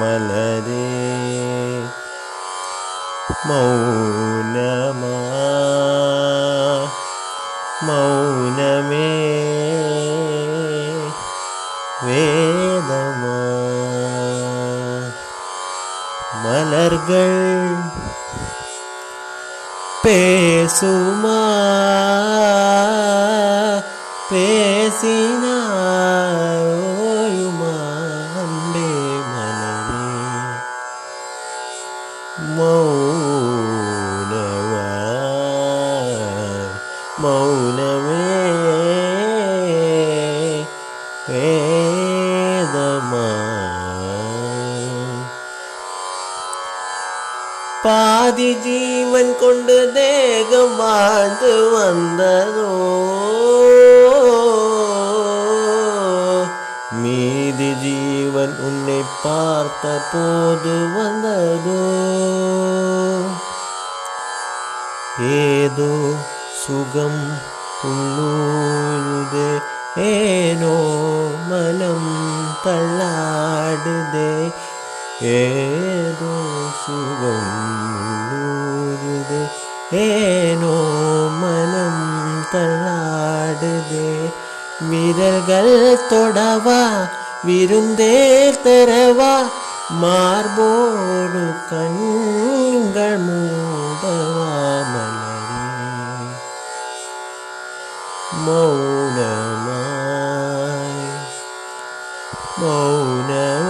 மலரே. மௌனமா. மௌனமே. வேதமா. மலர்கள் பேசுமா? பேசினா மௌனவா? மௌனமே வேதமா? பாதி ஜீவன் கொண்டு தேகம் வாழ்ந்து வந்ததோ? மீதி ஜீவன் உன்னை பார்த்த போது வந்ததோ ஏதோ சுகம் உள்ளூருதே ஏனோ மனம் தள்ளாடுதே ஏதோ சுகம் உள்ளூருதே ஏனோ மனம் தள்ளாடுதே விரல்கள் தொடவா விருந்தேர் திறவா மார்போடு கண்கள் மூடவா மலரே? மௌனமாய் மௌனமாய்